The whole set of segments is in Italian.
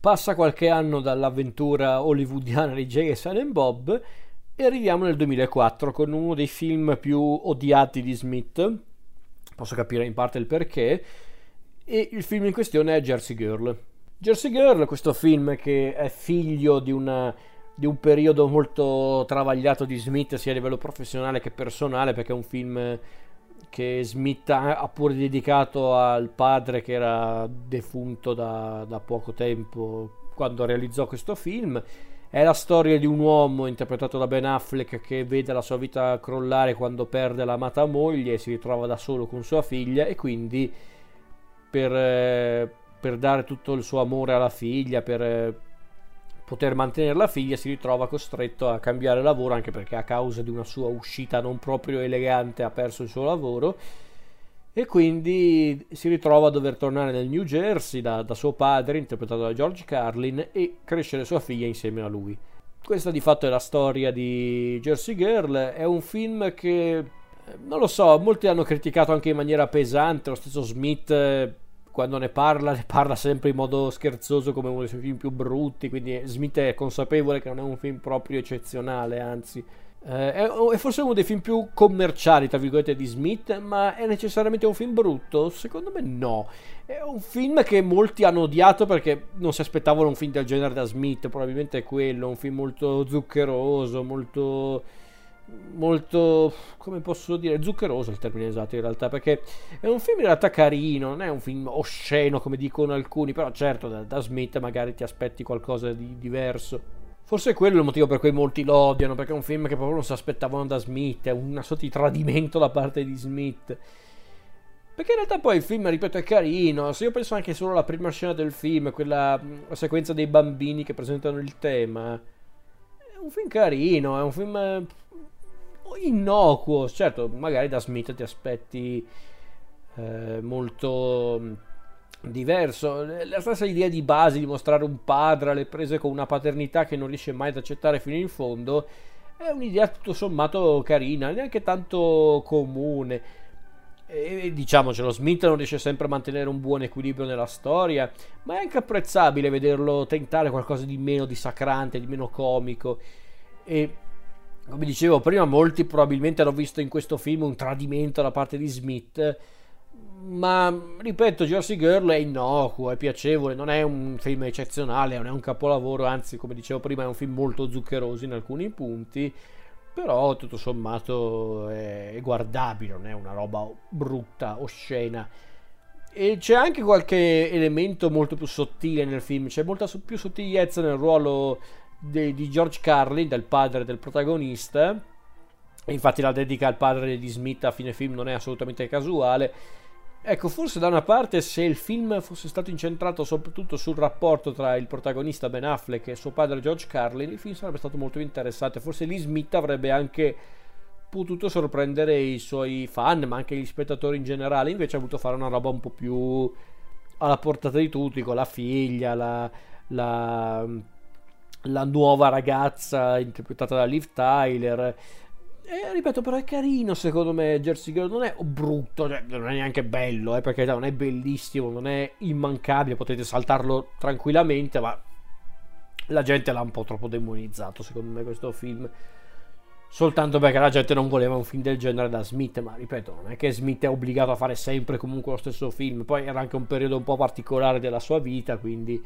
Passa qualche anno dall'avventura hollywoodiana di Jay e Bob e arriviamo nel 2004 con uno dei film più odiati di Smith. Posso capire in parte il perché. E il film in questione è Jersey Girl. Jersey Girl, questo film che è figlio di, una, di un periodo molto travagliato di Smith sia a livello professionale che personale, perché è un film che Smith ha pure dedicato al padre che era defunto da, da poco tempo quando realizzò questo film. È la storia di un uomo interpretato da Ben Affleck che vede la sua vita crollare quando perde l'amata moglie e si ritrova da solo con sua figlia e quindi per, eh, per dare tutto il suo amore alla figlia, per eh, poter mantenere la figlia, si ritrova costretto a cambiare lavoro anche perché a causa di una sua uscita non proprio elegante ha perso il suo lavoro e quindi si ritrova a dover tornare nel New Jersey da, da suo padre, interpretato da George Carlin, e crescere sua figlia insieme a lui. Questa di fatto è la storia di Jersey Girl, è un film che eh, non lo so, molti hanno criticato anche in maniera pesante, lo stesso Smith eh, quando ne parla, ne parla sempre in modo scherzoso come uno dei suoi film più brutti, quindi Smith è consapevole che non è un film proprio eccezionale, anzi eh, è, è, forse uno dei film più commerciali, tra virgolette, di Smith, ma è necessariamente un film brutto? Secondo me no. È un film che molti hanno odiato perché non si aspettavano un film del genere da Smith, probabilmente è quello, un film molto zuccheroso, molto molto come posso dire zuccheroso il termine esatto in realtà perché è un film in realtà carino non è un film osceno come dicono alcuni però certo da, da Smith magari ti aspetti qualcosa di diverso Forse è quello il motivo per cui molti lo odiano, perché è un film che proprio non si aspettavano da Smith, è una sorta di tradimento da parte di Smith. Perché in realtà poi il film, ripeto, è carino. Se io penso anche solo alla prima scena del film, quella la sequenza dei bambini che presentano il tema, è un film carino, è un film innocuo. Certo, magari da Smith ti aspetti eh, molto diverso. La stessa idea di base di mostrare un padre alle prese con una paternità che non riesce mai ad accettare fino in fondo è un'idea tutto sommato carina, neanche tanto comune. E diciamocelo, Smith non riesce sempre a mantenere un buon equilibrio nella storia, ma è anche apprezzabile vederlo tentare qualcosa di meno dissacrante, di meno comico. E come dicevo prima, molti probabilmente hanno visto in questo film un tradimento da parte di Smith ma ripeto, Jersey Girl è innocuo, è piacevole, non è un film eccezionale, non è un capolavoro, anzi, come dicevo prima, è un film molto zuccheroso in alcuni punti, però tutto sommato è guardabile, non è una roba brutta, oscena. E c'è anche qualche elemento molto più sottile nel film, c'è molta più sottigliezza nel ruolo de- di George Carlin, del padre del protagonista. Infatti la dedica al padre di Smith a fine film non è assolutamente casuale Ecco, forse da una parte se il film fosse stato incentrato soprattutto sul rapporto tra il protagonista Ben Affleck e suo padre George Carlin, il film sarebbe stato molto interessante. Forse Lee Smith avrebbe anche potuto sorprendere i suoi fan, ma anche gli spettatori in generale. Invece ha voluto fare una roba un po' più alla portata di tutti, con la figlia, la, la, la nuova ragazza interpretata da Liv Tyler. E ripeto, però è carino secondo me Jersey Girl, non è brutto, cioè, non è neanche bello, eh, perché non è bellissimo, non è immancabile, potete saltarlo tranquillamente, ma la gente l'ha un po' troppo demonizzato secondo me questo film. Soltanto perché la gente non voleva un film del genere da Smith, ma ripeto, non è che Smith è obbligato a fare sempre comunque lo stesso film, poi era anche un periodo un po' particolare della sua vita, quindi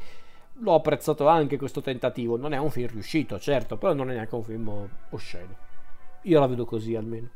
l'ho apprezzato anche questo tentativo. Non è un film riuscito, certo, però non è neanche un film osceno. Io la vedo così almeno.